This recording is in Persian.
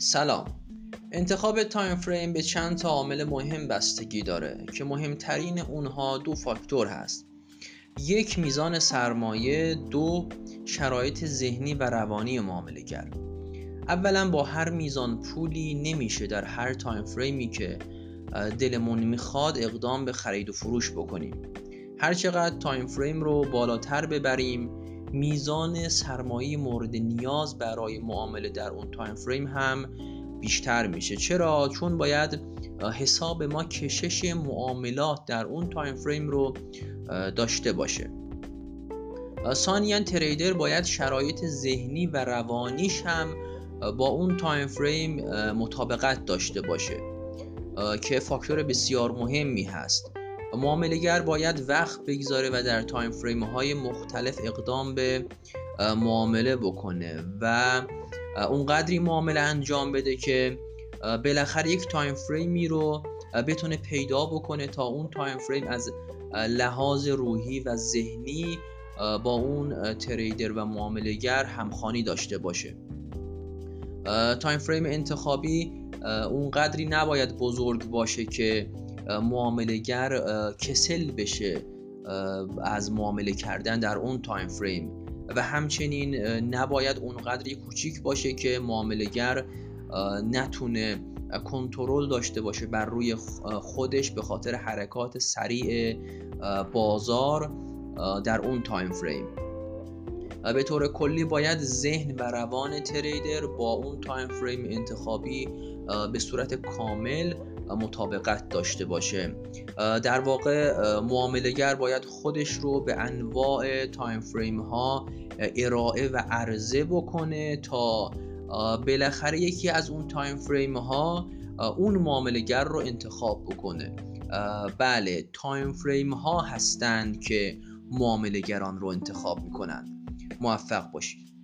سلام. انتخاب time frame به چند تا عامل مهم بستگی داره که مهمترین اونها دو فاکتور هست. یک میزان سرمایه. دو شرایط ذهنی و روانی معامله گر اولا با هر میزان پولی نمیشه در هر time frame ی که دلمون می‌خواد اقدام به خرید و فروش بکنیم. هرچقدر time frame رو بالاتر ببریم میزان سرمایه مورد نیاز برای معامله در اون time frame هم بیشتر میشه. چرا؟ چون باید حساب ما کشش معاملات در اون time frame رو داشته باشه. ثانیا trader باید شرایط ذهنی و روانیش هم با اون time frame مطابقت داشته باشه که فاکتور بسیار مهمی هست. معاملگر باید وقت بگذاره و در time frame های مختلف اقدام به معامله بکنه و اونقدری معامله انجام بده که بالاخره یک time frame ی رو بتونه پیدا بکنه تا اون time frame از لحاظ روحی و ذهنی با اون trader و معاملگر همخوانی داشته باشه. time frame انتخابی اونقدری نباید بزرگ باشه که معاملگر کسل بشه از معامله کردن در اون time frame و همچنین نباید اونقدری کوچیک باشه که معاملگر نتونه کنترل داشته باشه بر روی خودش به خاطر حرکات سریع بازار در اون time frame به طور کلی باید ذهن و روان trader با اون time frame انتخابی به صورت کامل مطابقت داشته باشه. در واقع معاملگر باید خودش رو به انواع time frame ها ارائه و عرضه بکنه تا بالاخره یکی از اون time frame ها اون معاملگر رو انتخاب بکنه. بله time frame ها هستند که معاملگران رو انتخاب می‌کنند. موفق باشید.